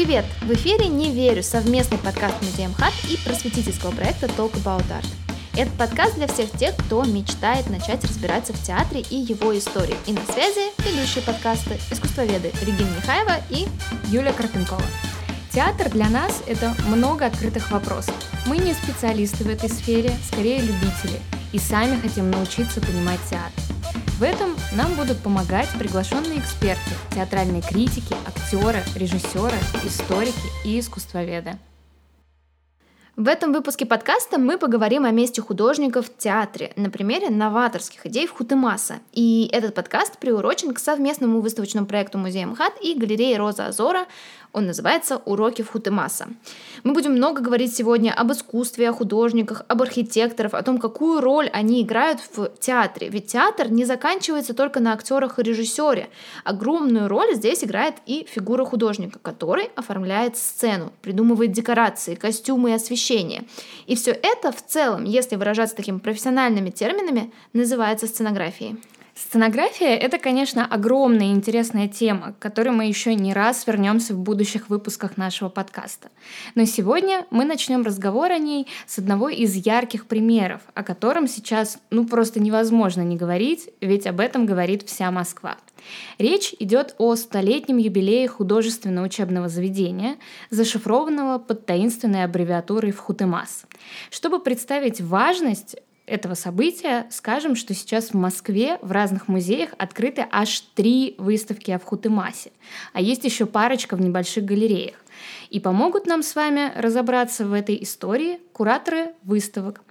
Привет! В эфире «Не верю» совместный подкаст Музея МХАТ и просветительского проекта Talk About Art. Это подкаст для всех тех, кто мечтает начать разбираться в театре и его истории. И на связи ведущие подкаста искусствоведы Регина Михаева и Юлия Карпенкова. Театр для нас – это много открытых вопросов. Мы не специалисты в этой сфере, скорее любители, и сами хотим научиться понимать театр. В этом нам будут помогать приглашенные эксперты, театральные критики, актеры, режиссеры, историки и искусствоведы. В этом выпуске подкаста мы поговорим о месте художников в театре на примере новаторских идей в Хутемаса. И этот подкаст приурочен к совместному выставочному проекту Музея МХАТ и галереи Роза Азора он называется «Уроки в Хутемаса». Мы будем много говорить сегодня об искусстве, о художниках, об архитекторах, о том, какую роль они играют в театре. Ведь театр не заканчивается только на актерах и режиссере. Огромную роль здесь играет и фигура художника, который оформляет сцену, придумывает декорации, костюмы и освещение. И все это в целом, если выражаться такими профессиональными терминами, называется сценографией. Сценография — это, конечно, огромная и интересная тема, к которой мы еще не раз вернемся в будущих выпусках нашего подкаста. Но сегодня мы начнем разговор о ней с одного из ярких примеров, о котором сейчас ну просто невозможно не говорить, ведь об этом говорит вся Москва. Речь идет о столетнем юбилее художественного учебного заведения, зашифрованного под таинственной аббревиатурой в Хутемас. Чтобы представить важность этого события скажем, что сейчас в Москве в разных музеях открыты аж три выставки о Вхутымасе, а есть еще парочка в небольших галереях. И помогут нам с вами разобраться в этой истории кураторы выставок.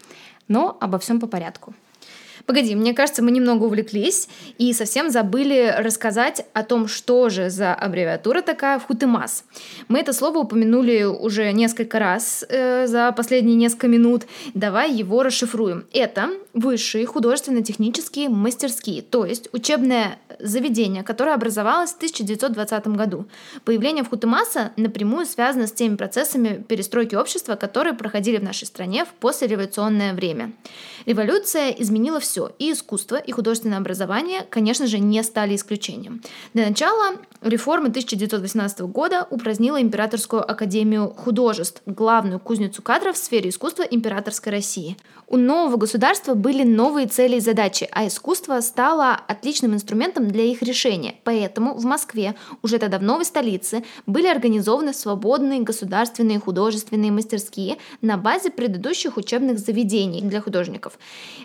Но обо всем по порядку. Погоди, мне кажется, мы немного увлеклись и совсем забыли рассказать о том, что же за аббревиатура такая Хутымас. Мы это слово упомянули уже несколько раз э, за последние несколько минут. Давай его расшифруем. Это высшие художественно-технические мастерские, то есть учебное заведение, которое образовалось в 1920 году. Появление в Хутымаса напрямую связано с теми процессами перестройки общества, которые проходили в нашей стране в послереволюционное время. Революция изменила все. И искусство, и художественное образование, конечно же, не стали исключением. Для начала реформы 1918 года упразднила Императорскую академию художеств, главную кузницу кадров в сфере искусства императорской России. У нового государства были новые цели и задачи, а искусство стало отличным инструментом для их решения. Поэтому в Москве, уже тогда в новой столице, были организованы свободные государственные художественные мастерские на базе предыдущих учебных заведений для художников.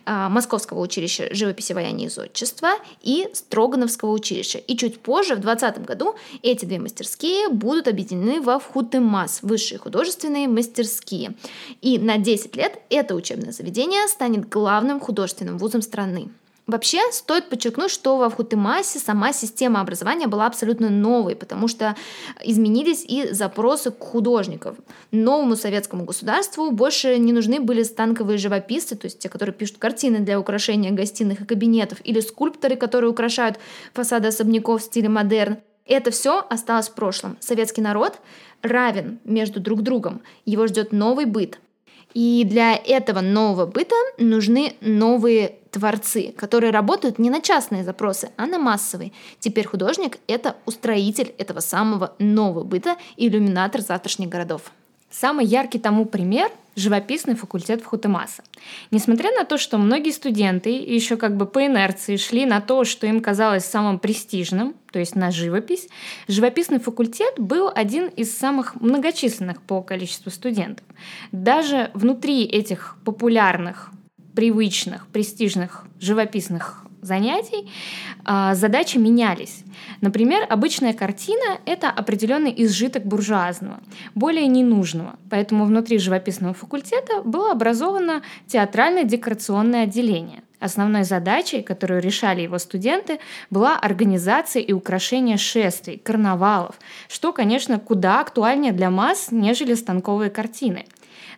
А, Московского училища живописи, ваяния и зодчества и Строгановского училища. И чуть позже, в 2020 году, эти две мастерские будут объединены во Вхутемас, высшие художественные мастерские. И на 10 лет это учебное заведение станет главным художественным вузом страны. Вообще, стоит подчеркнуть, что во Вхутемасе сама система образования была абсолютно новой, потому что изменились и запросы к художникам. Новому советскому государству больше не нужны были станковые живописцы, то есть те, которые пишут картины для украшения гостиных и кабинетов, или скульпторы, которые украшают фасады особняков в стиле модерн. Это все осталось в прошлом. Советский народ равен между друг другом. Его ждет новый быт. И для этого нового быта нужны новые творцы, которые работают не на частные запросы, а на массовые. Теперь художник — это устроитель этого самого нового быта, иллюминатор завтрашних городов. Самый яркий тому пример – живописный факультет в Хутемаса. Несмотря на то, что многие студенты еще как бы по инерции шли на то, что им казалось самым престижным, то есть на живопись, живописный факультет был один из самых многочисленных по количеству студентов. Даже внутри этих популярных привычных, престижных живописных занятий а, задачи менялись. Например, обычная картина — это определенный изжиток буржуазного, более ненужного. Поэтому внутри живописного факультета было образовано театральное декорационное отделение. Основной задачей, которую решали его студенты, была организация и украшение шествий, карнавалов, что, конечно, куда актуальнее для масс, нежели станковые картины —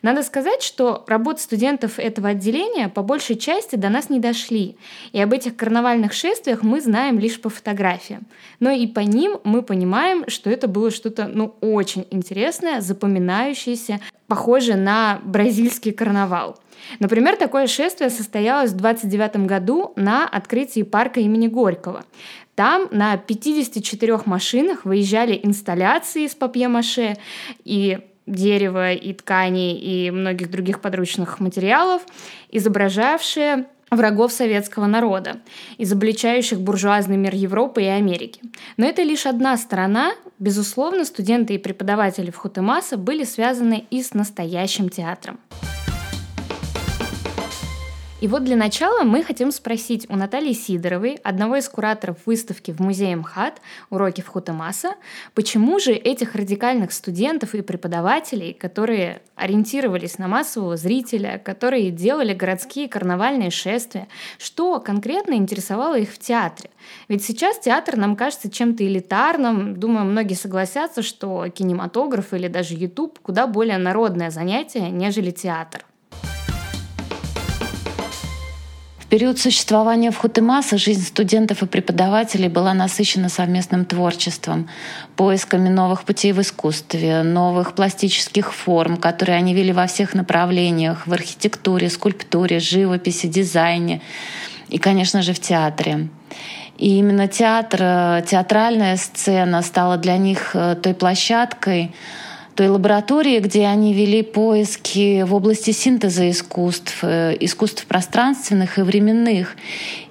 Надо сказать, что работы студентов этого отделения по большей части до нас не дошли, и об этих карнавальных шествиях мы знаем лишь по фотографиям. Но и по ним мы понимаем, что это было что-то ну, очень интересное, запоминающееся, похожее на бразильский карнавал. Например, такое шествие состоялось в 29 году на открытии парка имени Горького. Там на 54 машинах выезжали инсталляции из папье-маше и дерева, и тканей, и многих других подручных материалов, изображавшие врагов советского народа, изобличающих буржуазный мир Европы и Америки. Но это лишь одна сторона. Безусловно, студенты и преподаватели в Хутемаса были связаны и с настоящим театром. И вот для начала мы хотим спросить у Натальи Сидоровой, одного из кураторов выставки в музее МХАТ «Уроки в Хутамаса», почему же этих радикальных студентов и преподавателей, которые ориентировались на массового зрителя, которые делали городские карнавальные шествия, что конкретно интересовало их в театре? Ведь сейчас театр нам кажется чем-то элитарным. Думаю, многие согласятся, что кинематограф или даже YouTube куда более народное занятие, нежели театр. Период существования в Хутемаса жизнь студентов и преподавателей была насыщена совместным творчеством, поисками новых путей в искусстве, новых пластических форм, которые они вели во всех направлениях — в архитектуре, скульптуре, живописи, дизайне и, конечно же, в театре. И именно театр, театральная сцена стала для них э, той площадкой, той лаборатории, где они вели поиски в области синтеза искусств, э, искусств пространственных и временных.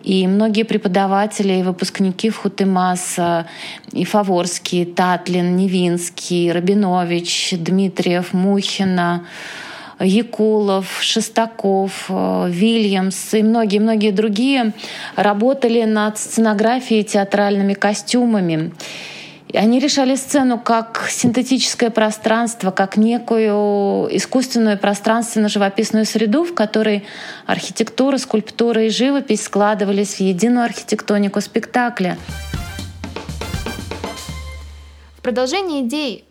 И многие преподаватели и выпускники в Хутемаса, и Фаворский, Татлин, Невинский, Рабинович, Дмитриев, Мухина, Якулов, Шестаков, э, Вильямс и многие-многие другие работали над сценографией театральными костюмами. Они решали сцену как синтетическое пространство, как некую искусственную пространственно-живописную среду, в которой архитектура, скульптура и живопись складывались в единую архитектонику спектакля. В продолжение идей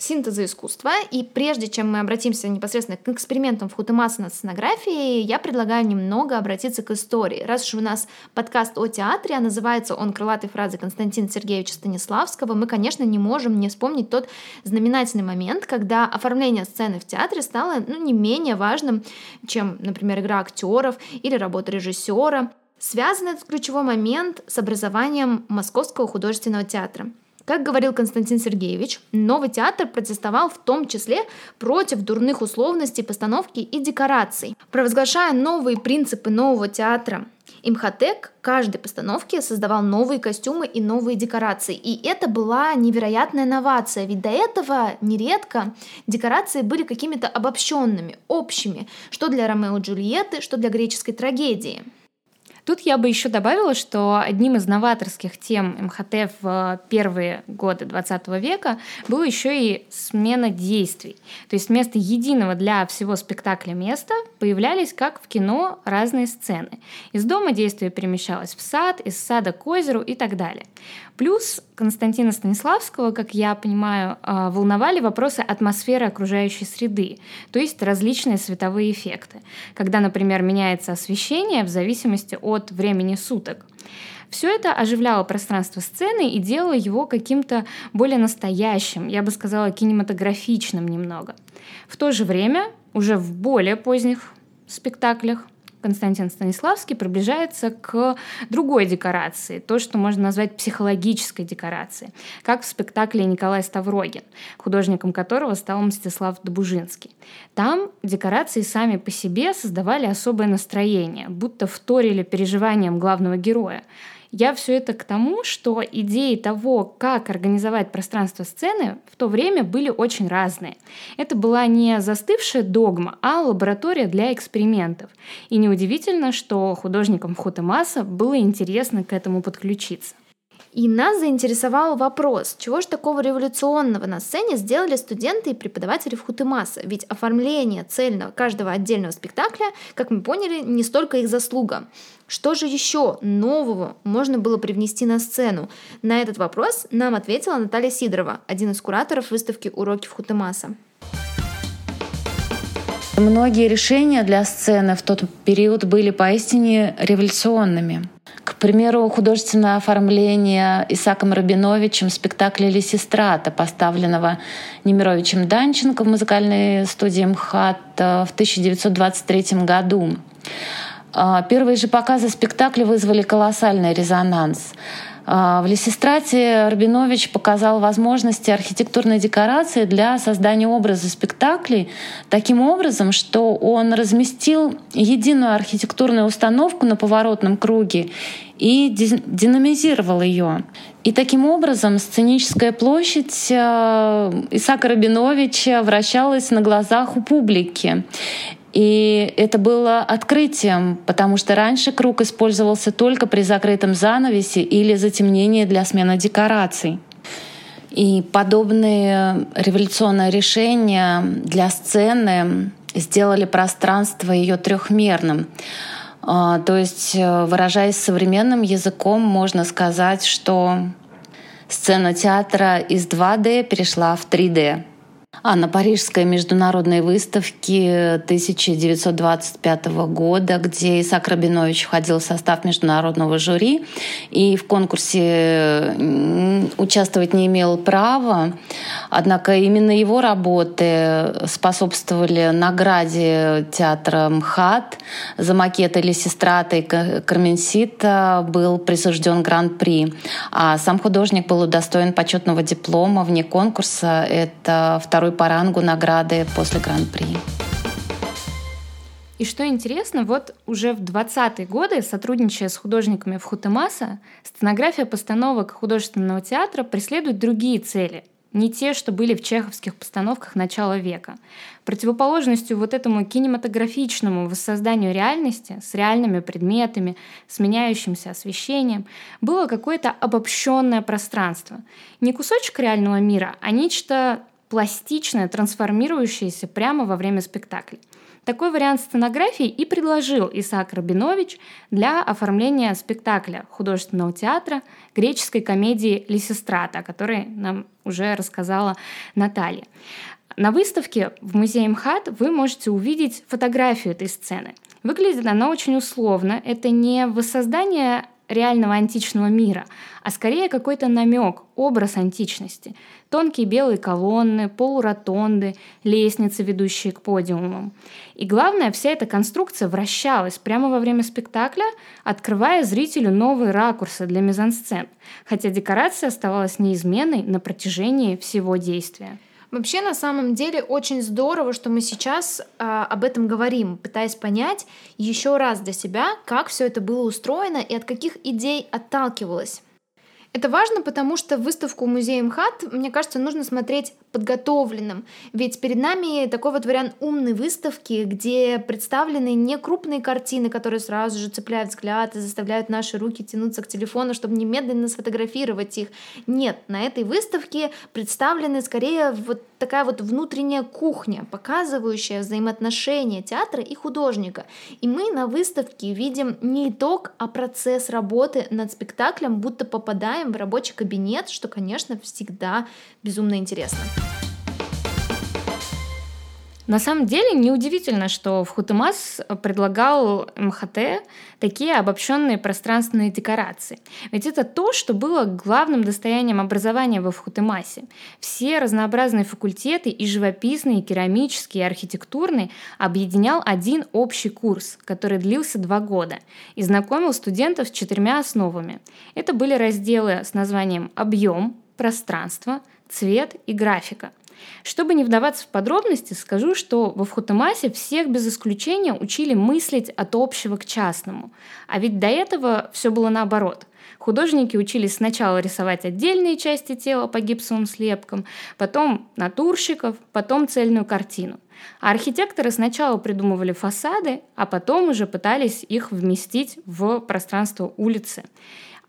синтеза искусства. И прежде чем мы обратимся непосредственно к экспериментам в Хутемаса над сценографией, я предлагаю немного обратиться к истории. Раз уж у нас подкаст о театре, а называется он крылатой фразы Константина Сергеевича Станиславского, мы, конечно, не можем не вспомнить тот знаменательный момент, когда оформление сцены в театре стало ну, не менее важным, чем, например, игра актеров или работа режиссера. Связан этот ключевой момент с образованием Московского художественного театра. Как говорил Константин Сергеевич, новый театр протестовал в том числе против дурных условностей постановки и декораций. Провозглашая новые принципы нового театра, Имхотек каждой постановке создавал новые костюмы и новые декорации. И это была невероятная новация, ведь до этого нередко декорации были какими-то обобщенными, общими, что для Ромео и Джульетты, что для греческой трагедии. Тут я бы еще добавила, что одним из новаторских тем МХТ в первые годы 20 века было еще и смена действий. То есть вместо единого для всего спектакля места появлялись, как в кино, разные сцены. Из дома действие перемещалось в сад, из сада к озеру и так далее. Плюс Константина Станиславского, как я понимаю, а, волновали вопросы атмосферы окружающей среды, то есть различные световые эффекты, когда, например, меняется освещение в зависимости от времени суток. Все это оживляло пространство сцены и делало его каким-то более настоящим, я бы сказала, кинематографичным немного. В то же время, уже в более поздних спектаклях, Константин Станиславский приближается к другой декорации, то, что можно назвать психологической декорацией, как в спектакле Николай Ставрогин, художником которого стал Мстислав Добужинский. Там декорации сами по себе создавали особое настроение, будто вторили переживаниям главного героя. Я все это к тому, что идеи того, как организовать пространство сцены, в то время были очень разные. Это была не застывшая догма, а лаборатория для экспериментов. И неудивительно, что художникам Хутемаса было интересно к этому подключиться. И нас заинтересовал вопрос, чего же такого революционного на сцене сделали студенты и преподаватели в Хутымаса? Ведь оформление цельного каждого отдельного спектакля, как мы поняли, не столько их заслуга. Что же еще нового можно было привнести на сцену? На этот вопрос нам ответила Наталья Сидорова, один из кураторов выставки «Уроки в Хутымаса». Многие решения для сцены в тот период были поистине революционными. К примеру, художественное оформление Исаком Рабиновичем спектакля «Лисистрата», поставленного Немировичем Данченко в музыкальной студии МХАТ в 1923 году. А, первые же показы спектакля вызвали колоссальный резонанс. А, в Лисистрате Рабинович показал возможности архитектурной декорации для создания образа спектаклей таким образом, что он разместил единую архитектурную установку на поворотном круге и динамизировал ее. И таким образом сценическая площадь а, Исаака Рабиновича вращалась на глазах у публики. И это было открытием, потому что раньше круг использовался только при закрытом занавесе или затемнении для смены декораций. И подобные революционные решения для сцены сделали пространство ее трехмерным. А, то есть, э, выражаясь современным языком, можно сказать, что сцена театра из 2D перешла в 3D а на Парижской международной выставке 1925 года, где Исаак Рабинович входил в состав международного жюри и в конкурсе участвовать не имел права. Однако именно его работы способствовали награде театра МХАТ за макеты Лисистрата и Карменсита был присужден гран-при. А сам художник был удостоен почетного диплома вне конкурса. Это второй второй по рангу награды после Гран-при. И что интересно, вот уже в 20-е годы, сотрудничая с художниками в Хутемаса, сценография постановок художественного театра преследует другие цели, не те, что были в чеховских постановках начала века. Противоположностью вот этому кинематографичному воссозданию реальности с реальными предметами, с меняющимся освещением, было какое-то обобщенное пространство. Не кусочек реального мира, а нечто пластичное, трансформирующееся прямо во время спектакля. Такой вариант сценографии и предложил Исаак Рабинович для оформления спектакля художественного театра греческой комедии «Лисистрата», о которой нам уже рассказала Наталья. На выставке в музее МХАТ вы можете увидеть фотографию этой сцены. Выглядит она очень условно. Это не воссоздание реального античного мира, а скорее какой-то намек, образ античности. Тонкие белые колонны, полуротонды, лестницы, ведущие к подиумам. И главное, вся эта конструкция вращалась прямо во время спектакля, открывая зрителю новые ракурсы для мизансцен, хотя декорация оставалась неизменной на протяжении всего действия. Вообще, на самом деле, очень здорово, что мы сейчас а, об этом говорим, пытаясь понять еще раз для себя, как все это было устроено и от каких идей отталкивалось. Это важно, потому что выставку музея МХАТ, мне кажется, нужно смотреть подготовленным. Ведь перед нами такой вот вариант умной выставки, где представлены не крупные картины, которые сразу же цепляют взгляд и заставляют наши руки тянуться к телефону, чтобы немедленно сфотографировать их. Нет, на этой выставке представлены скорее вот такая вот внутренняя кухня, показывающая взаимоотношения театра и художника. И мы на выставке видим не итог, а процесс работы над спектаклем, будто попадаем в рабочий кабинет, что, конечно, всегда безумно интересно. На самом деле неудивительно, что в Хутемас предлагал МХТ такие обобщенные пространственные декорации. Ведь это то, что было главным достоянием образования во Вхутемасе. Все разнообразные факультеты, и живописный, и керамический, и архитектурный, объединял один общий курс, который длился два года, и знакомил студентов с четырьмя основами. Это были разделы с названием «Объем», «Пространство», «Цвет» и «Графика». Чтобы не вдаваться в подробности, скажу, что во Вхутемасе всех без исключения учили мыслить от общего к частному. А ведь до этого все было наоборот. Художники учились сначала рисовать отдельные части тела по гипсовым слепкам, потом натурщиков, потом цельную картину. А архитекторы сначала придумывали фасады, а потом уже пытались их вместить в пространство улицы.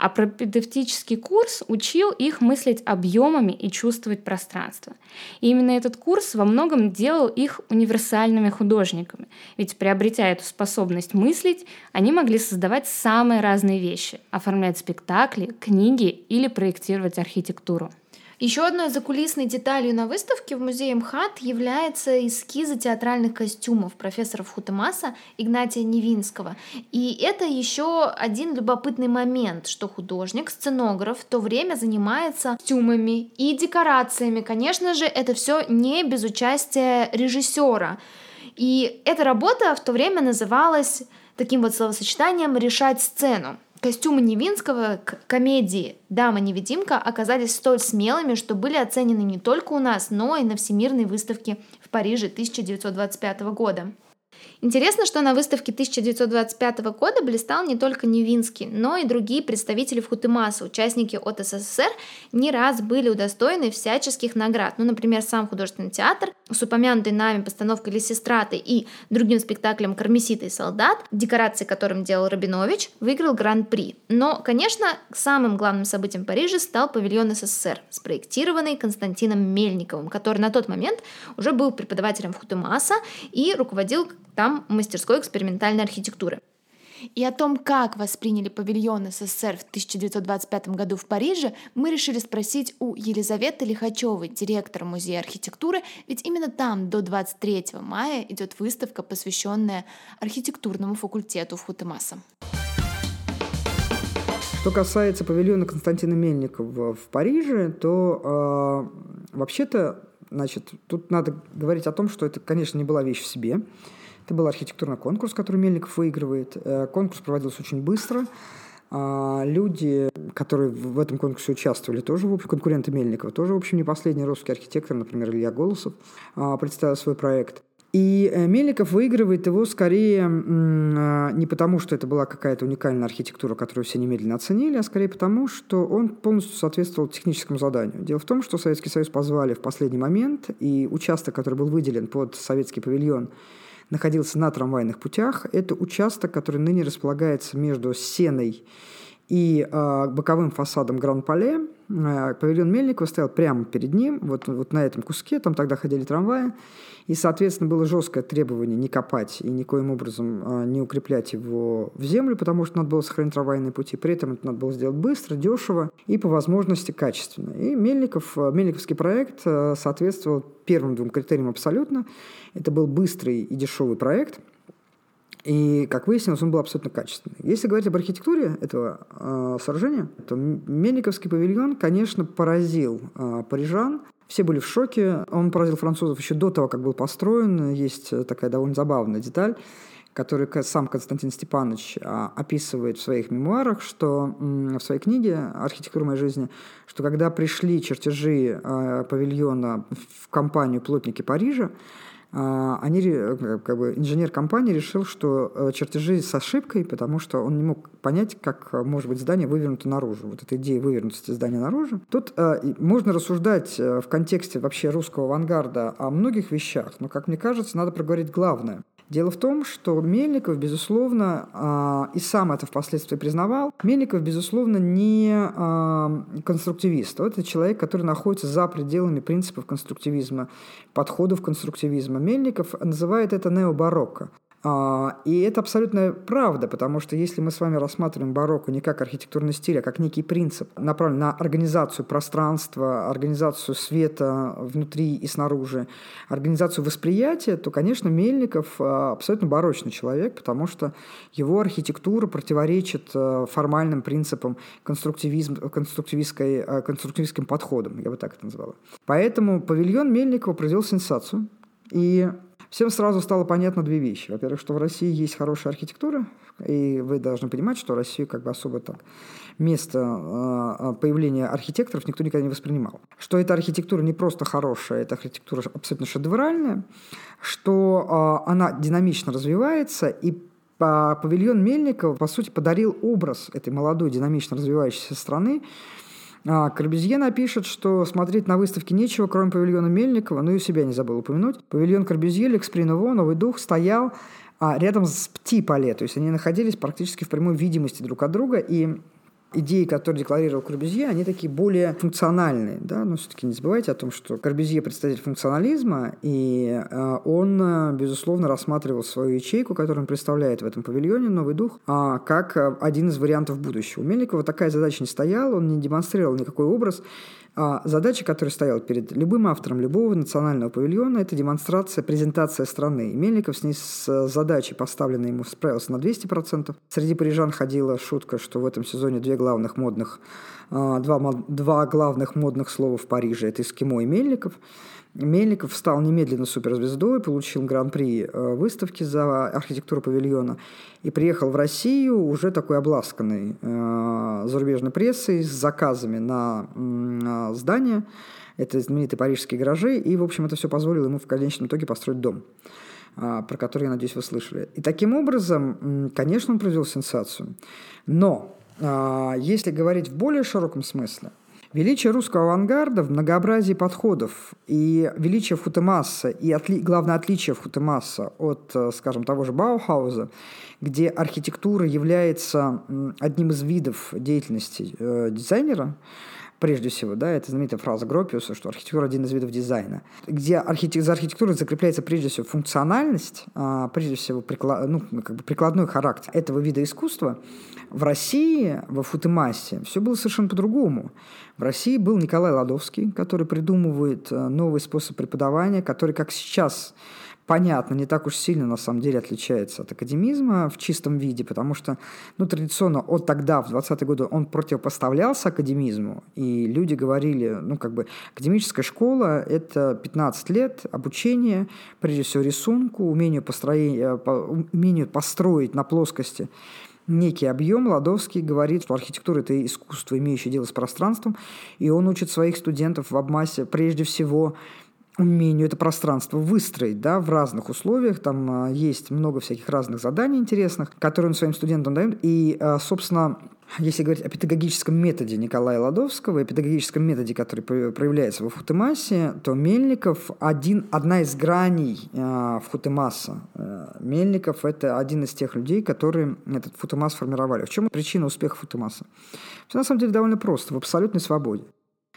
А пропедевтический курс учил их мыслить объемами и чувствовать пространство. И именно этот курс во многом делал их универсальными художниками. Ведь приобретя эту способность мыслить, они могли создавать самые разные вещи, оформлять спектакли, книги или проектировать архитектуру. Еще одной закулисной деталью на выставке в музее МХАТ является эскизы театральных костюмов профессора Хутемаса Игнатия Невинского. И это еще один любопытный момент, что художник, сценограф в то время занимается костюмами и декорациями. Конечно же, это все не без участия режиссера. И эта работа в то время называлась таким вот словосочетанием «решать сцену». Костюмы Невинского к комедии «Дама-невидимка» оказались столь смелыми, что были оценены не только у нас, но и на Всемирной выставке в Париже 1925 года. Интересно, что на выставке 1925 года блистал не только Невинский, но и другие представители Фхутымаса, участники от СССР, не раз были удостоены всяческих наград. Ну, например, сам художественный театр с упомянутой нами постановкой Лисистраты и другим спектаклем «Кармесита и солдат», декорации которым делал Рабинович, выиграл гран-при. Но, конечно, самым главным событием Парижа стал павильон СССР, спроектированный Константином Мельниковым, который на тот момент уже был преподавателем Фхутымаса и руководил там мастерской экспериментальной архитектуры. И о том, как восприняли павильон СССР в 1925 году в Париже, мы решили спросить у Елизаветы Лихачевой, директора Музея архитектуры, ведь именно там до 23 мая идет выставка, посвященная архитектурному факультету в Хутемаса. Что касается павильона Константина Мельникова в Париже, то э, вообще-то, значит, тут надо говорить о том, что это, конечно, не была вещь в себе. Это был архитектурный конкурс, который Мельников выигрывает. Э, конкурс проводился очень быстро. А люди, которые в этом конкурсе участвовали, тоже, в общем, конкуренты Мельникова, тоже, в общем, не последний русский архитектор, например, Илья Голосов, а, представил свой проект. И э, Мельников выигрывает его скорее а, не потому, что это была какая-то уникальная архитектура, которую все немедленно оценили, а скорее потому, что он полностью соответствовал техническому заданию. Дело в том, что Советский Союз позвали в последний момент, и участок, который был выделен под советский павильон, находился на трамвайных путях. Это участок, который ныне располагается между Сеной и э, боковым фасадом Гран-Пале. Э, павильон Мельникова стоял прямо перед ним, вот, вот на этом куске, там тогда ходили трамваи. И, соответственно, было жесткое требование не копать и никоим образом э, не укреплять его в землю, потому что надо было сохранить трамвайные пути. При этом это надо было сделать быстро, дешево и, по возможности, качественно. И Мельников, Мельниковский проект э, соответствовал первым двум критериям абсолютно. Это был быстрый и дешевый проект – и, как выяснилось, он был абсолютно качественный. Если говорить об архитектуре этого э, сооружения, то Мельниковский павильон, конечно, поразил э, парижан. Все были в шоке. Он поразил французов еще до того, как был построен. Есть такая довольно забавная деталь, которую сам Константин Степанович а, описывает в своих мемуарах, что в своей книге «Архитектура моей жизни», что когда пришли чертежи павильона в компанию «Плотники Парижа», они, э, как бы, инженер компании решил, что э, чертежи с ошибкой, потому что он не мог понять, как э, может быть здание вывернуто наружу. Вот эта идея вывернутости здания наружу. Тут можно рассуждать в контексте вообще русского авангарда о многих вещах, но, как мне кажется, надо проговорить главное. Дело в том, что Мельников, безусловно, э, и сам это впоследствии признавал, Мельников, безусловно, не э, конструктивист. Это человек, который находится за пределами принципов конструктивизма, подходов конструктивизма. Мельников называет это необарокко. А, и это абсолютная правда, потому что если мы с вами рассматриваем барокко не как архитектурный стиль, а как некий принцип, направленный на организацию пространства, организацию света внутри и снаружи, организацию восприятия, то, конечно, Мельников а, абсолютно барочный человек, потому что его архитектура противоречит а, формальным принципам конструктивизм, конструктивистской, конструктивистским подходам, я бы так это назвала. Поэтому павильон Мельникова произвел сенсацию. И всем сразу стало понятно две вещи. Во-первых, что в России есть хорошая архитектура, и вы должны понимать, что Россию как бы особо так место э, появления архитекторов никто никогда не воспринимал. Что эта архитектура не просто хорошая, это архитектура абсолютно шедевральная, что э, она динамично развивается, и павильон Мельникова, по сути, подарил образ этой молодой, динамично развивающейся страны, а, Корбюзье напишет, что смотреть на выставке нечего, кроме павильона Мельникова, ну и себя не забыл упомянуть. Павильон Корбюзье, Лексприново, Новый Дух стоял а, рядом с Пти-Пале, то есть они находились практически в прямой видимости друг от друга, и идеи, которые декларировал Корбюзье, они такие более функциональные. Да? Но все-таки не забывайте о том, что Корбюзье представитель функционализма, и э, он, э, безусловно, рассматривал свою ячейку, которую он представляет в этом павильоне «Новый дух», а, как э, один из вариантов будущего. У Мельникова такая задача не стояла, он не демонстрировал никакой образ, а задача, которая стояла перед любым автором любого национального павильона, это демонстрация, презентация страны. И Мельников с ней с задачей, поставленной ему, справился на 200%. Среди парижан ходила шутка, что в этом сезоне две главных модных, а, два, два главных модных слова в Париже – это эскимо и Мельников. Мельников стал немедленно суперзвездой, получил гран-при э, выставки за архитектуру павильона и приехал в Россию уже такой обласканный э, зарубежной прессой с заказами на э, здание. Это знаменитые парижские гаражи. И, в общем, это все позволило ему в конечном итоге построить дом про который, я надеюсь, вы слышали. И таким образом, конечно, он произвел сенсацию. Но если говорить в более широком смысле, Величие русского авангарда в многообразии подходов и величие Футемасса и отли, главное отличие Футемасса от, э, скажем, того же Баухауза, где архитектура является одним из видов деятельности э, дизайнера, прежде всего, да, это знаменитая фраза Гропиуса, что архитектура один из видов дизайна, где архитек... за архитектурой закрепляется прежде всего функциональность, а, прежде всего приклад... ну, как бы прикладной характер этого вида искусства, в России, во Футемасе, все было совершенно по-другому. В России был Николай Ладовский, который придумывает э, новый способ преподавания, который, как сейчас понятно, не так уж сильно на самом деле отличается от академизма в чистом виде, потому что ну, традиционно от тогда, в 20-е годы, он противопоставлялся академизму, и люди говорили, ну как бы академическая школа – это 15 лет обучения, прежде всего рисунку, умению, построения, э, умению построить на плоскости некий объем. Ладовский говорит, что архитектура – это искусство, имеющее дело с пространством, и он учит своих студентов в Абмасе прежде всего умению это пространство выстроить да, в разных условиях. Там а, есть много всяких разных заданий интересных, которые он своим студентам дает. И, а, собственно, если говорить о педагогическом методе Николая Ладовского и педагогическом методе, который проявляется во Футемасе, то Мельников один, одна из граней э, в Футемаса. Э, Мельников – это один из тех людей, которые этот Футемас формировали. В чем причина успеха Футемаса? Все на самом деле довольно просто, в абсолютной свободе.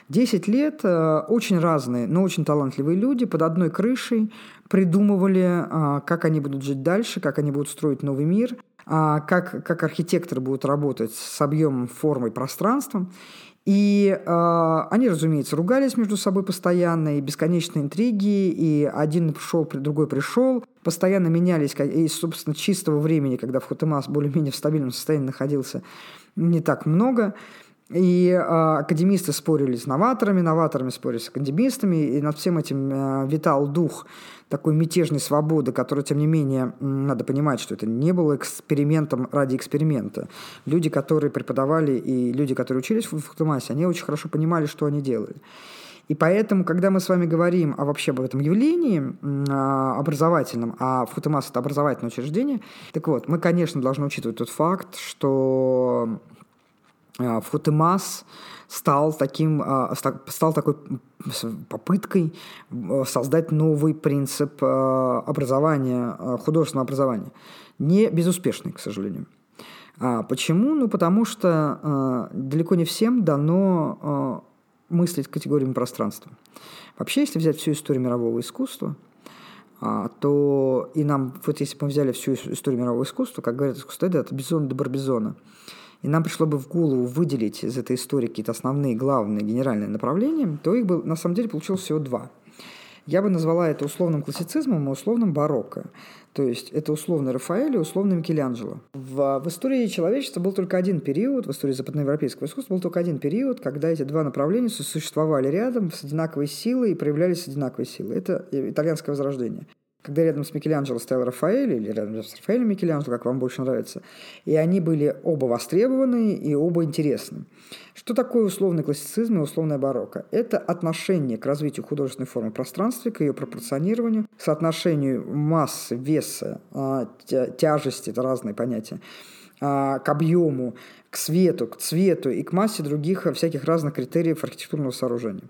Десять лет э, очень разные, но очень талантливые люди под одной крышей придумывали, э, как они будут жить дальше, как они будут строить новый мир, а, как, как архитекторы будут работать с объемом, формой, пространством. И э, они, разумеется, ругались между собой постоянно, и бесконечные интриги, и один пришел, другой пришел, постоянно менялись, и, собственно, чистого времени, когда Футемас более-менее в стабильном состоянии находился, не так много. И э, академисты спорили с новаторами, новаторами спорили с академистами, и над всем этим э, витал дух такой мятежной свободы, который, тем не менее, надо понимать, что это не было экспериментом ради эксперимента. Люди, которые преподавали, и люди, которые учились в Футумасе, они очень хорошо понимали, что они делали. И поэтому, когда мы с вами говорим о вообще об этом явлении а, образовательном, а Футемас – это образовательное учреждение, так вот, мы, конечно, должны учитывать тот факт, что Футемас стал, таким, а, стал такой попыткой создать новый принцип а, образования, художественного образования. Не безуспешный, к сожалению. Почему? Ну, потому что далеко не всем дано мыслить категориями пространства. Вообще, если взять всю историю мирового искусства, то и нам, вот если бы мы взяли всю историю мирового искусства, как говорят искусство, это Бизон де Барбизона – и нам пришло бы в голову выделить из этой истории какие-то основные, главные, генеральные направления, то их бы на самом деле получилось всего два. Я бы назвала это условным классицизмом и условным барокко. То есть это условно Рафаэль и условно Микеланджело. В, в истории человечества был только один период, в истории западноевропейского искусства был только один период, когда эти два направления существовали рядом с одинаковой силой и проявлялись с одинаковой силой. Это итальянское возрождение когда рядом с Микеланджело стоял Рафаэль, или рядом с Рафаэлем Микеланджело, как вам больше нравится, и они были оба востребованы и оба интересны. Что такое условный классицизм и условная барокко? Это отношение к развитию художественной формы пространства, к ее пропорционированию, соотношению массы, веса, а, тяжести, это разные понятия, а, к объему, к свету, к цвету и к массе других всяких разных критериев архитектурного сооружения.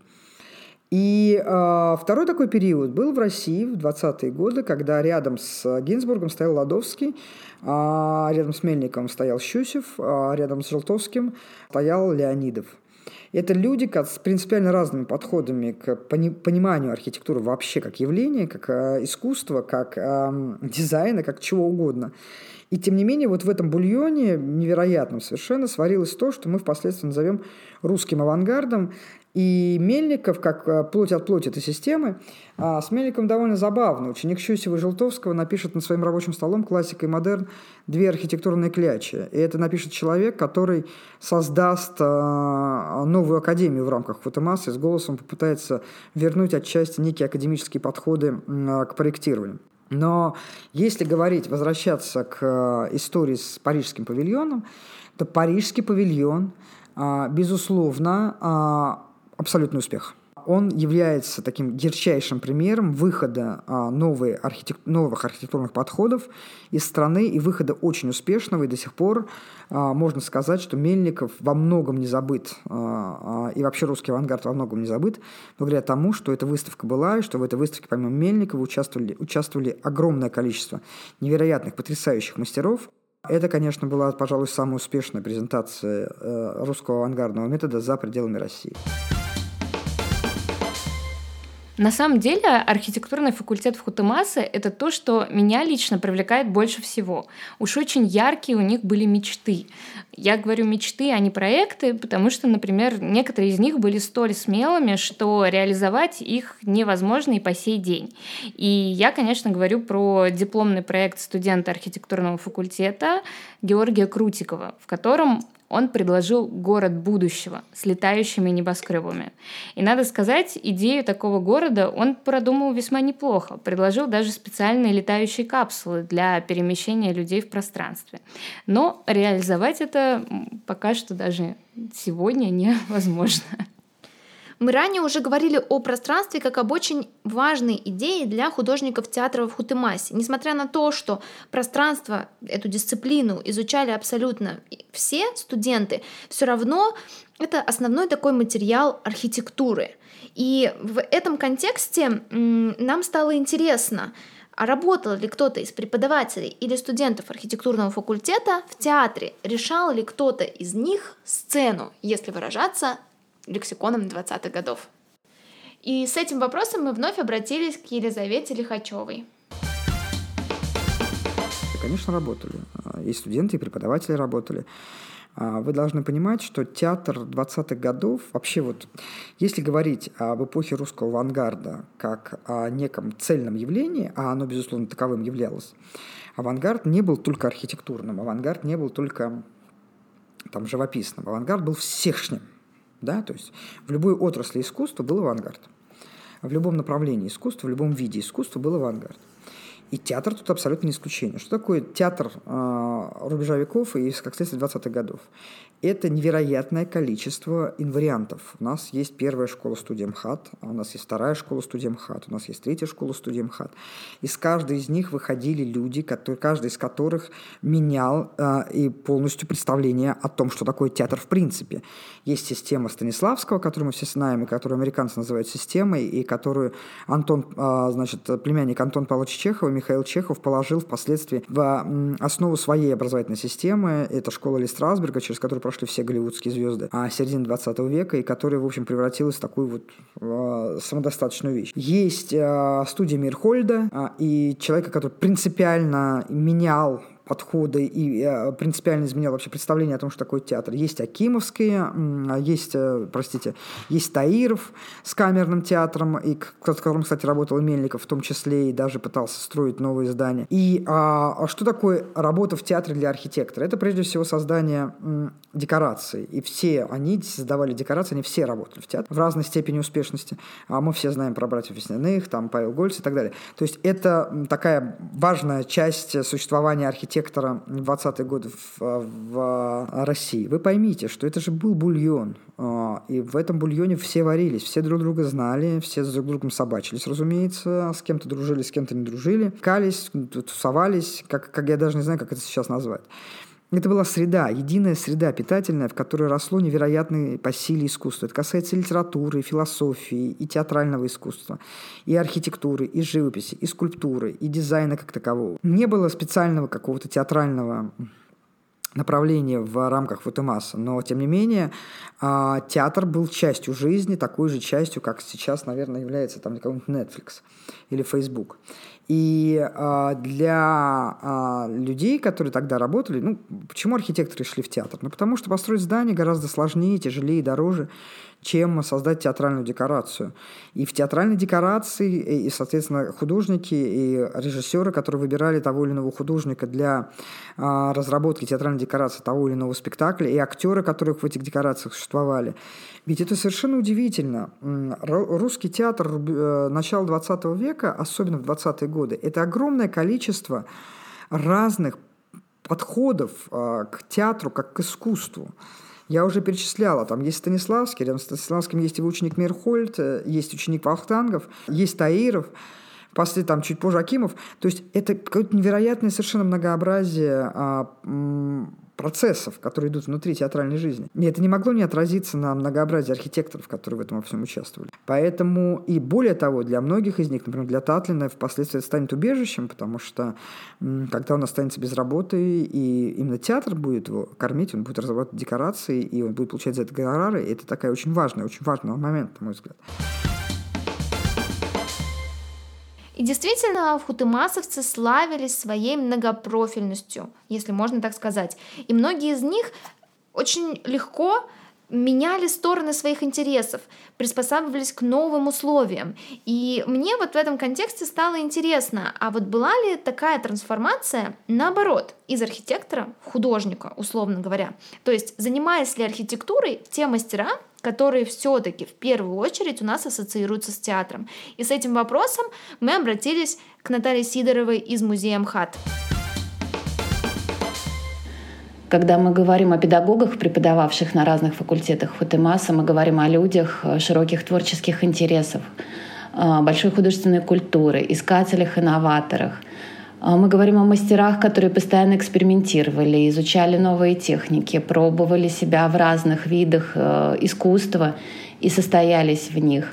И э, второй такой период был в России в 20-е годы, когда рядом с Гинзбургом стоял Ладовский, а рядом с Мельником стоял Щусев, а рядом с Желтовским стоял Леонидов. Это люди с принципиально разными подходами к пониманию архитектуры вообще как явления, как э, искусства, как э, дизайна, как чего угодно. И тем не менее, вот в этом бульоне невероятном совершенно сварилось то, что мы впоследствии назовем русским авангардом. И Мельников, как э, плоть от плоти этой системы, а с Мельником довольно забавно. Ученик Щусева Желтовского напишет над своим рабочим столом классика и модерн две архитектурные клячи. И это напишет человек, который создаст а, новую академию в рамках фотомассы, с голосом попытается вернуть отчасти некие академические подходы а, к проектированию. Но если говорить, возвращаться к э, истории с парижским павильоном, то парижский павильон, безусловно, абсолютный успех. Он является таким ярчайшим примером выхода а, новой архитек... новых архитектурных подходов из страны и выхода очень успешного. И до сих пор а, можно сказать, что Мельников во многом не забыт, а, и вообще русский авангард во многом не забыт, благодаря тому, что эта выставка была, и что в этой выставке помимо Мельникова участвовали, участвовали огромное количество невероятных, потрясающих мастеров. Это, конечно, была, пожалуй, самая успешная презентация э, русского авангардного метода за пределами России. На самом деле архитектурный факультет в Хутемасе — это то, что меня лично привлекает больше всего. Уж очень яркие у них были мечты. Я говорю мечты, а не проекты, потому что, например, некоторые из них были столь смелыми, что реализовать их невозможно и по сей день. И я, конечно, говорю про дипломный проект студента архитектурного факультета Георгия Крутикова, в котором он предложил город будущего с летающими небоскребами. И надо сказать, идею такого города он продумал весьма неплохо. Предложил даже специальные летающие капсулы для перемещения людей в пространстве. Но реализовать это пока что даже сегодня невозможно. Мы ранее уже говорили о пространстве как об очень важной идее для художников театра в Хутымасе. Несмотря на то, что пространство, эту дисциплину изучали абсолютно все студенты, все равно это основной такой материал архитектуры. И в этом контексте нам стало интересно, а работал ли кто-то из преподавателей или студентов архитектурного факультета в театре? Решал ли кто-то из них сцену, если выражаться лексиконом 20-х годов. И с этим вопросом мы вновь обратились к Елизавете Лихачевой. Конечно, работали. И студенты, и преподаватели работали. А, вы должны понимать, что театр 20-х годов, вообще вот, если говорить об эпохе русского авангарда как о неком цельном явлении, а оно, безусловно, таковым являлось, авангард не был только архитектурным, авангард не был только там, живописным, авангард был всешним. Да? То есть в любой отрасли искусства был авангард. В любом направлении искусства, в любом виде искусства был авангард. И театр тут абсолютно не исключение. Что такое театр э, рубежа веков и, как следствие, 20-х годов? Это невероятное количество инвариантов. У нас есть первая школа студия МХАТ, а у нас есть вторая школа студия МХАТ, у нас есть третья школа студия МХАТ. Из каждой из них выходили люди, которые, каждый из которых менял э, и полностью представление о том, что такое театр в принципе. Есть система Станиславского, которую мы все знаем, и которую американцы называют системой, и которую Антон, э, значит, племянник Антон Павлович Чехова, Михаил Чехов положил впоследствии в основу своей образовательной системы. Это школа Ли Страсберга, через которую прошли все голливудские звезды а середины 20 века, и которая, в общем, превратилась в такую вот э, самодостаточную вещь. Есть э, студия Мирхольда э, и человека, который принципиально менял подходы и э, принципиально изменял вообще представление о том, что такое театр. Есть Акимовские, есть, э, простите, есть Таиров с камерным театром, и с которым, кстати, работал Мельников в том числе, и даже пытался строить новые здания. И а, а что такое работа в театре для архитектора? Это прежде всего создание м, декораций. И все они создавали декорации, они все работали в театре в разной степени успешности. А мы все знаем про братьев Весняных, там Павел Гольц и так далее. То есть это такая важная часть существования архитектора архитектора 20-е годы в, в России, вы поймите, что это же был бульон. А, и в этом бульоне все варились, все друг друга знали, все с друг другом собачились, разумеется, с кем-то дружили, с кем-то не дружили, кались, тусовались, как, как я даже не знаю, как это сейчас назвать. Это была среда, единая среда питательная, в которой росло невероятное по силе искусство. Это касается литературы, философии, и театрального искусства, и архитектуры, и живописи, и скульптуры, и дизайна как такового. Не было специального какого-то театрального направление в рамках Футемаса, но тем не менее а, театр был частью жизни, такой же частью, как сейчас, наверное, является там какой-нибудь Netflix или Facebook. И а, для а, людей, которые тогда работали, ну, почему архитекторы шли в театр? Ну, потому что построить здание гораздо сложнее, тяжелее, дороже, чем создать театральную декорацию. И в театральной декорации, и, соответственно, художники и режиссеры, которые выбирали того или иного художника для а, разработки театральной декорации того или иного спектакля, и актеры, которые в этих декорациях существовали. Ведь это совершенно удивительно. Русский театр э, начала 20 века, особенно в 20-е годы, это огромное количество разных подходов а, к театру как к искусству. Я уже перечисляла, там есть Станиславский, рядом с Станиславским есть его ученик Мирхольд, э, есть ученик Вахтангов, есть Таиров, после там чуть позже Акимов. То есть это какое-то невероятное совершенно многообразие а, процессов, которые идут внутри театральной жизни. И это не могло не отразиться на многообразии архитекторов, которые в этом во всем участвовали. Поэтому, и более того, для многих из них, например, для Татлина впоследствии это станет убежищем, потому что когда он останется без работы, и именно театр будет его кормить, он будет разрабатывать декорации, и он будет получать за это гонорары, это такая очень важная, очень важный момент, на мой взгляд. И действительно, хутымасовцы славились своей многопрофильностью, если можно так сказать. И многие из них очень легко меняли стороны своих интересов, приспосабливались к новым условиям. И мне вот в этом контексте стало интересно, а вот была ли такая трансформация наоборот, из архитектора в художника, условно говоря? То есть занимаясь ли архитектурой те мастера, которые все-таки в первую очередь у нас ассоциируются с театром. И с этим вопросом мы обратились к Наталье Сидоровой из музея МХАТ. Когда мы говорим о педагогах, преподававших на разных факультетах ФУТЭМАСа, мы говорим о людях э, широких творческих интересов, э, большой художественной культуры, искателях, инноваторах. Э, мы говорим о мастерах, которые постоянно экспериментировали, изучали новые техники, пробовали себя в разных видах искусства и состоялись в них.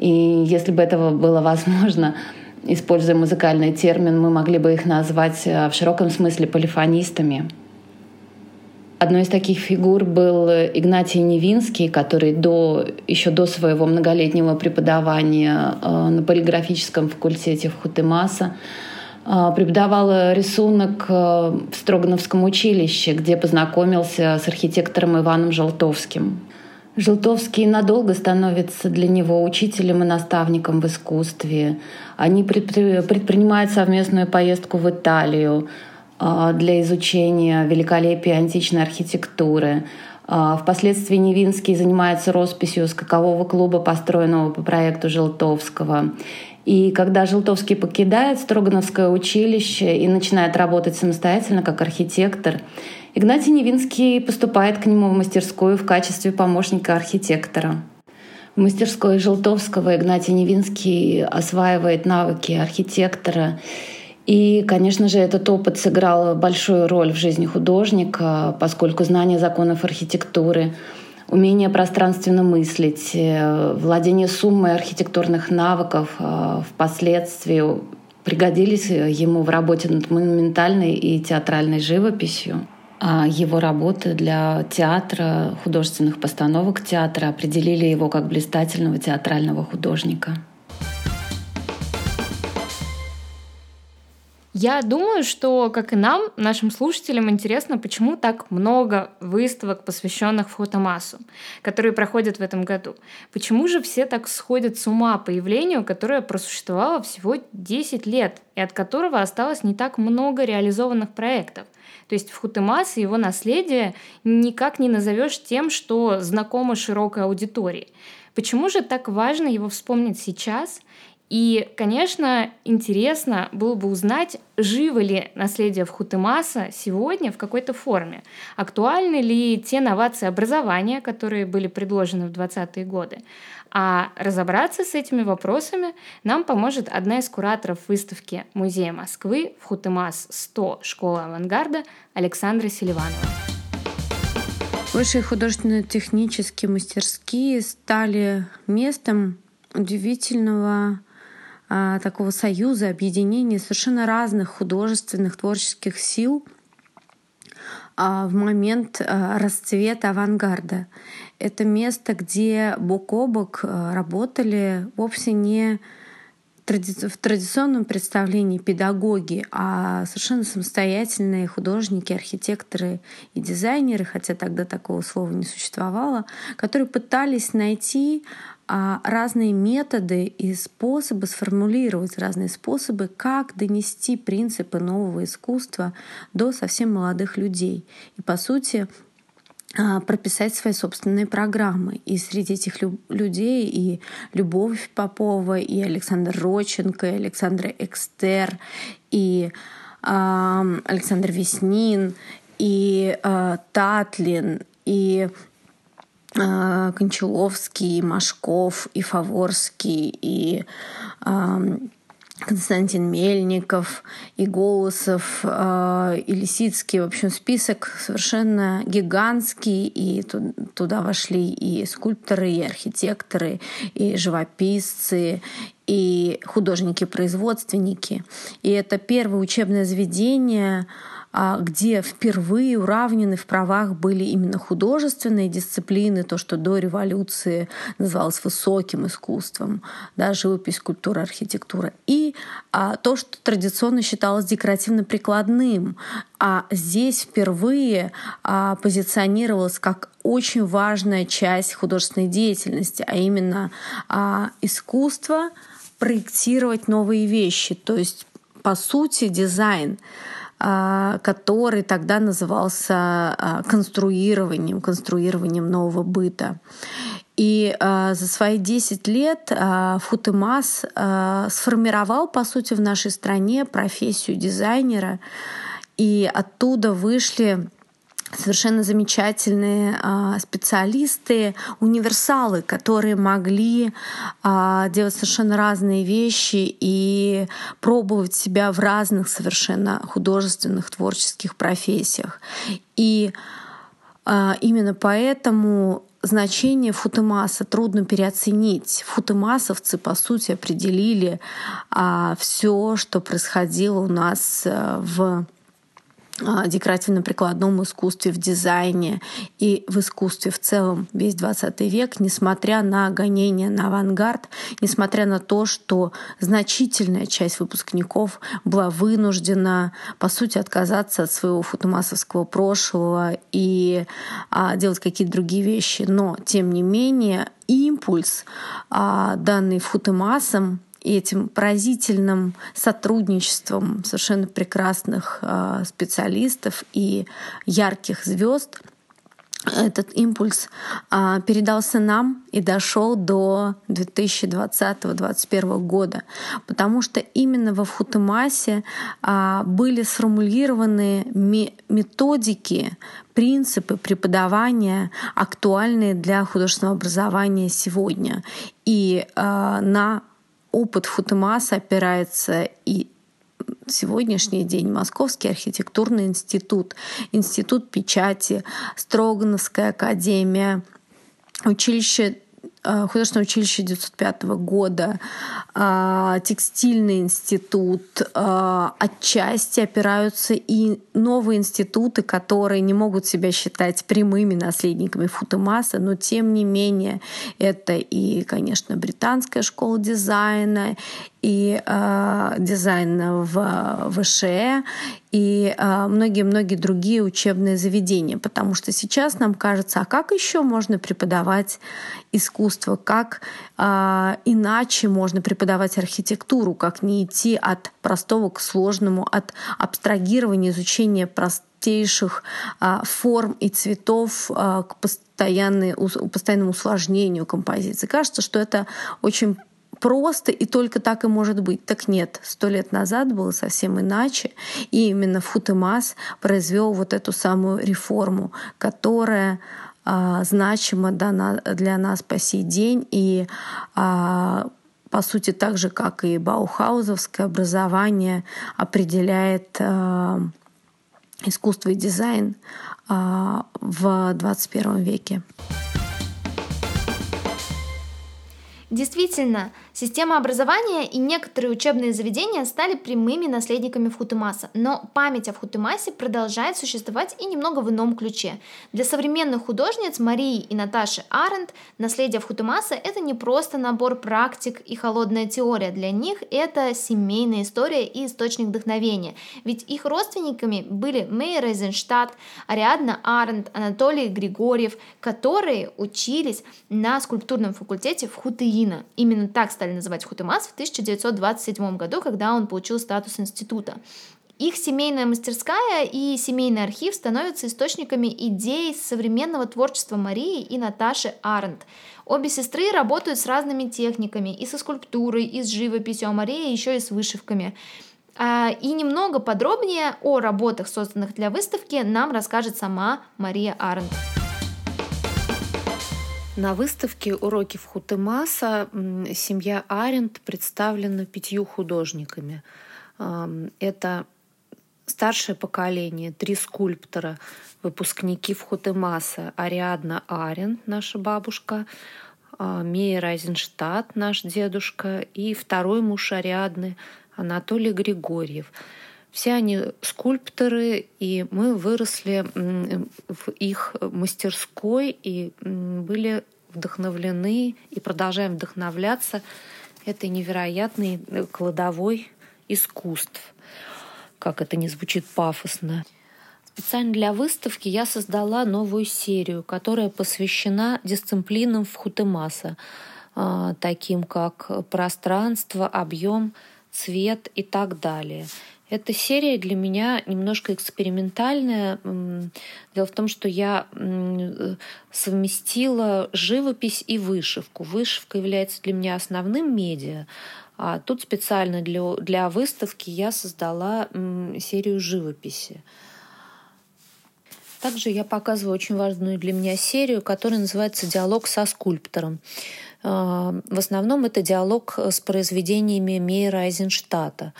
И если бы этого было возможно, используя музыкальный термин, мы могли бы их назвать в широком смысле полифонистами — Одной из таких фигур был Игнатий Невинский, который до, еще до своего многолетнего преподавания э, на полиграфическом факультете в Хутемаса э, преподавал рисунок э, в Строгановском училище, где познакомился с архитектором Иваном Желтовским. Желтовский надолго становится для него учителем и наставником в искусстве. Они предпринимают совместную поездку в Италию, для изучения великолепия античной архитектуры. А, впоследствии Невинский занимается росписью скакового клуба, построенного по проекту Желтовского. И когда Желтовский покидает Строгановское училище и начинает работать самостоятельно как архитектор, Игнатий Невинский поступает к нему в мастерскую в качестве помощника архитектора. В мастерской Желтовского Игнатий Невинский осваивает навыки архитектора и, конечно же, этот опыт сыграл большую роль в жизни художника, поскольку знание законов архитектуры, умение пространственно мыслить, э, владение суммой архитектурных навыков э, впоследствии пригодились ему в работе над монументальной и театральной живописью. А его работы для театра, художественных постановок театра определили его как блистательного театрального художника. Я думаю, что, как и нам, нашим слушателям интересно, почему так много выставок, посвященных фотомассу, которые проходят в этом году. Почему же все так сходят с ума по явлению, которое просуществовало всего 10 лет и от которого осталось не так много реализованных проектов? То есть в Хутемас и его наследие никак не назовешь тем, что знакомо широкой аудитории. Почему же так важно его вспомнить сейчас И, конечно, интересно было бы узнать, живо ли наследие в Хутемаса сегодня в какой-то форме. Актуальны ли те новации образования, которые были предложены в 20-е годы. А разобраться с этими вопросами нам поможет одна из кураторов выставки Музея Москвы в Хутемас 100 Школа авангарда Александра Селиванова. Высшие художественно-технические мастерские стали местом удивительного такого союза, объединения совершенно разных художественных, творческих сил а, в момент а, расцвета авангарда. Это место, где бок о бок а, работали вовсе не в традиционном представлении педагоги, а совершенно самостоятельные художники, архитекторы и дизайнеры, хотя тогда такого слова не существовало, которые пытались найти а разные методы и способы сформулировать разные способы, как донести принципы нового искусства до совсем молодых людей. И, по сути, а, прописать свои собственные программы. И среди этих лю- людей и Любовь Попова, и Александр Роченко, и Александр Экстер, и э, Александр Веснин, и э, Татлин, и Кончаловский, и Машков, и Фаворский, и Константин Мельников, и Голосов, э, и Лисицкий. В общем, список совершенно гигантский, и туда вошли и скульпторы, и архитекторы, и живописцы, и художники-производственники. И это первое учебное заведение, а, где впервые уравнены в правах были именно художественные дисциплины, то, что до революции называлось высоким искусством, да, живопись, культура, архитектура, и а, то, что традиционно считалось декоративно-прикладным, а здесь впервые а, позиционировалось как очень важная часть художественной деятельности, а именно а, искусство проектировать новые вещи, то есть по сути дизайн а, который тогда назывался а, конструированием, конструированием нового быта. И э, за свои 10 лет э, Футемас э, сформировал, по сути, в нашей стране профессию дизайнера. И оттуда вышли совершенно замечательные а, специалисты, универсалы, которые могли а, делать совершенно разные вещи и пробовать себя в разных совершенно художественных творческих профессиях. И а, именно поэтому значение футемаса трудно переоценить. Футемасовцы, по сути, определили все, что происходило у нас а, в декоративно-прикладном искусстве, в дизайне и в искусстве в целом весь 20 век, несмотря на гонение на авангард, несмотря на то, что значительная часть выпускников была вынуждена, по сути, отказаться от своего футумасовского прошлого и а, делать какие-то другие вещи. Но, тем не менее, импульс, а, данный футемасом, и этим поразительным сотрудничеством совершенно прекрасных а, специалистов и ярких звезд этот импульс а, передался нам и дошел до 2020-2021 года, потому что именно во Футемасе а, были сформулированы методики, принципы преподавания, актуальные для художественного образования сегодня. И а, на опыт Футемаса опирается и сегодняшний день. Московский архитектурный институт, Институт печати, Строгановская академия, училище художественное училище 1905 года, э, текстильный институт, э, отчасти опираются и новые институты, которые не могут себя считать прямыми наследниками Футемаса, но тем не менее это и, конечно, британская школа дизайна, и э, дизайн в ВШЭ, и многие-многие другие учебные заведения, потому что сейчас нам кажется, а как еще можно преподавать искусство, как э, иначе можно преподавать архитектуру, как не идти от простого к сложному, от абстрагирования, изучения простейших э, форм и цветов э, к постоянному усложнению композиции. Кажется, что это очень просто и только так и может быть. Так нет, сто лет назад было совсем иначе. И именно Футемас произвел вот эту самую реформу, которая а, значима для нас по сей день и а, по сути, так же, как и баухаузовское образование определяет а, искусство и дизайн в 21 веке. Действительно, система образования и некоторые учебные заведения стали прямыми наследниками Фхутемаса, но память о Фхутемасе продолжает существовать и немного в ином ключе. Для современных художниц Марии и Наташи Арендт наследие Фхутемаса – это не просто набор практик и холодная теория, для них это семейная история и источник вдохновения, ведь их родственниками были Мейер Эйзенштадт, Ариадна Арендт, Анатолий Григорьев, которые учились на скульптурном факультете в Хутеи Берлина. Именно так стали называть Хутемас в 1927 году, когда он получил статус института. Их семейная мастерская и семейный архив становятся источниками идей современного творчества Марии и Наташи Арендт. Обе сестры работают с разными техниками, и со скульптурой, и с живописью, а Мария еще и с вышивками. А, и немного подробнее о работах, созданных для выставки, нам расскажет сама Мария Арендт. На выставке «Уроки в Хутемаса» семья Аренд представлена пятью художниками. Это старшее поколение, три скульптора, выпускники в Хутемаса. Ариадна Аренд, наша бабушка, а, Мия Райзенштадт, наш дедушка, и второй муж Ариадны, Анатолий Григорьев – все они скульпторы, и мы выросли в их мастерской и были вдохновлены и продолжаем вдохновляться этой невероятной э, кладовой искусств. Как это не звучит пафосно. Специально для выставки я создала новую серию, которая посвящена дисциплинам в Хутемаса, а, таким как пространство, объем, цвет и так далее. Эта серия для меня немножко экспериментальная. Дело в том, что я совместила живопись и вышивку. Вышивка является для меня основным медиа, а тут специально для, для выставки я создала серию живописи. Также я показываю очень важную для меня серию, которая называется «Диалог со скульптором». А, в основном это диалог с произведениями Мейера Айзенштата.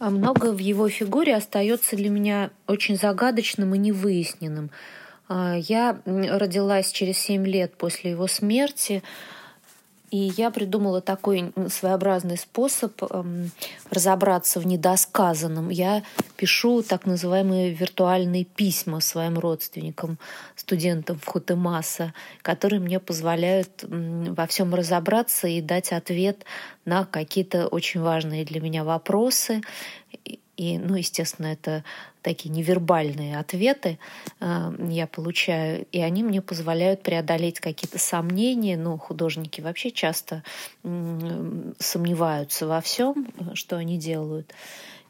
А много в его фигуре остается для меня очень загадочным и невыясненным. А, я родилась через семь лет после его смерти, и я придумала такой своеобразный способ эм, разобраться в недосказанном. Я пишу так называемые виртуальные письма своим родственникам, студентам в Хутемаса, которые мне позволяют во всем разобраться и дать ответ на какие-то очень важные для меня вопросы. И, ну, естественно, это такие невербальные ответы э, я получаю, и они мне позволяют преодолеть какие-то сомнения. Ну, художники вообще часто э, сомневаются во всем, что они делают.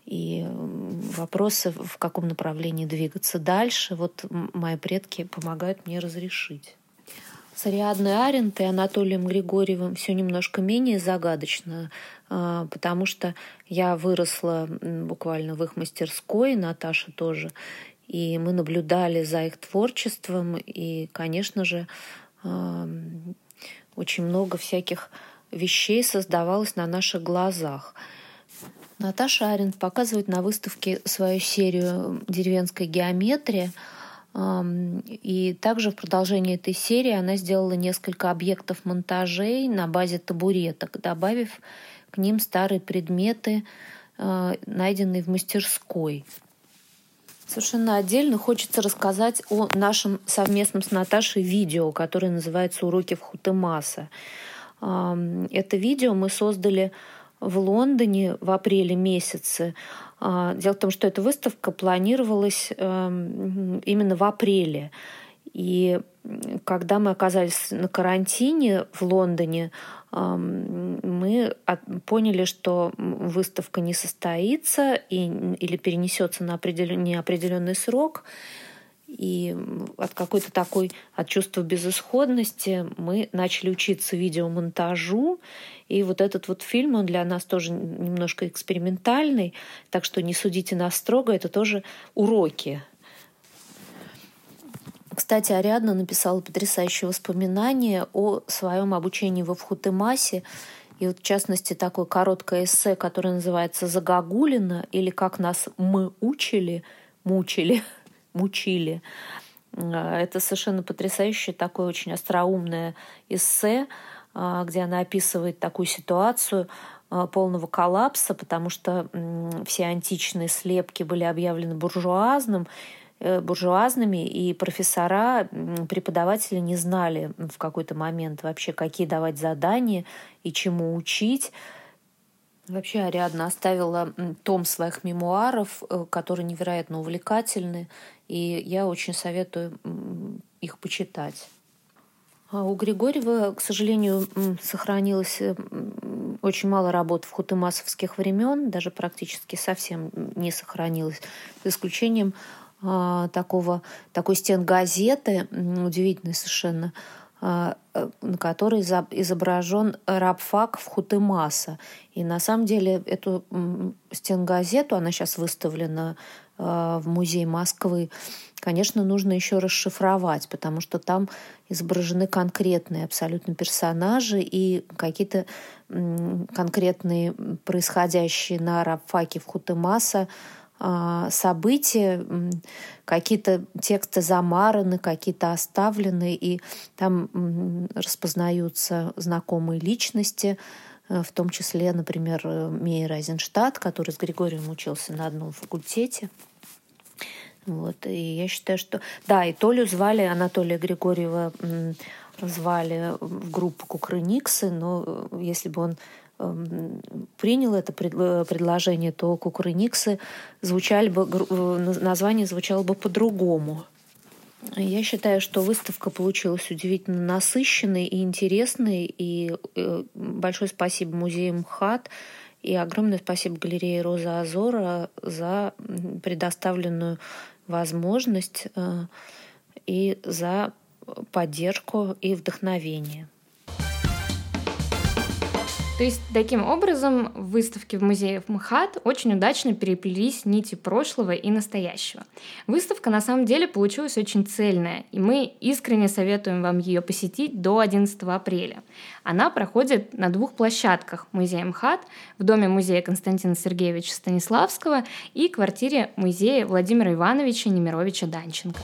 И вопросы, в каком направлении двигаться дальше, вот мои предки помогают мне разрешить. С Ариадной Арент и Анатолием Григорьевым все немножко менее загадочно. А, потому что я выросла буквально в их мастерской, Наташа тоже, и мы наблюдали за их творчеством, и, конечно же, очень много всяких вещей создавалось на наших глазах. Наташа Аренд показывает на выставке свою серию «Деревенская геометрия», и также в продолжении этой серии она сделала несколько объектов монтажей на базе табуреток, добавив к ним старые предметы, э, найденные в мастерской. Совершенно отдельно хочется рассказать о нашем совместном с Наташей видео, которое называется «Уроки в Хутемаса». Это видео мы создали в Лондоне в апреле месяце. А, дело в том, что эта выставка планировалась эм, именно в апреле. И когда мы оказались на карантине в Лондоне, мы поняли, что выставка не состоится и, или перенесется на определен, неопределенный срок. И от какой-то такой, от чувства безысходности мы начали учиться видеомонтажу. И вот этот вот фильм, он для нас тоже немножко экспериментальный, так что не судите нас строго, это тоже уроки. Кстати, Ариадна написала потрясающее воспоминание о своем обучении во Вхутемасе. И вот, в частности, такое короткое эссе, которое называется «Загогулина» или «Как нас мы учили», мучили, мучили. А, это совершенно потрясающее, такое очень остроумное эссе, а, где она описывает такую ситуацию а, полного коллапса, потому что все античные слепки были объявлены буржуазным, э, буржуазными, и профессора, преподаватели не знали в какой-то момент вообще, какие давать задания и чему учить. Вообще Ариадна оставила том своих мемуаров, э, которые невероятно увлекательны, и я очень советую их почитать. А у Григорьева, к сожалению, сохранилось э, очень мало работ в хутымасовских времен, даже практически совсем не сохранилось, за исключением а, такого, такой стен газеты, удивительной совершенно, на которой изображен рабфак в Хутымаса. И на самом деле эту стенгазету, она сейчас выставлена а, в музее Москвы, конечно, нужно еще расшифровать, потому что там изображены конкретные абсолютно персонажи и какие-то конкретные происходящие на рабфаке в Хутымаса а, события, какие-то тексты замараны, какие-то оставлены, и там распознаются знакомые личности, э, в том числе, например, Мейер Айзенштадт, который с Григорием учился на одном факультете. Вот, и я считаю, что... Да, и Толю звали, Анатолия Григорьева звали в группу Кукрыниксы, но э, если бы он принял это э, предложение, то кукрыниксы звучали бы, э, название звучало бы по-другому. Я считаю, что выставка получилась удивительно насыщенной и интересной. И э, большое спасибо музею МХАТ и огромное спасибо галерее Роза Азора за предоставленную возможность и за поддержку и вдохновение. То есть таким образом в выставке в музее МХАТ очень удачно переплелись нити прошлого и настоящего. Выставка на самом деле получилась очень цельная, и мы искренне советуем вам ее посетить до 11 апреля. Она проходит на двух площадках музея МХАТ, в доме музея Константина Сергеевича Станиславского и квартире музея Владимира Ивановича Немировича Данченко.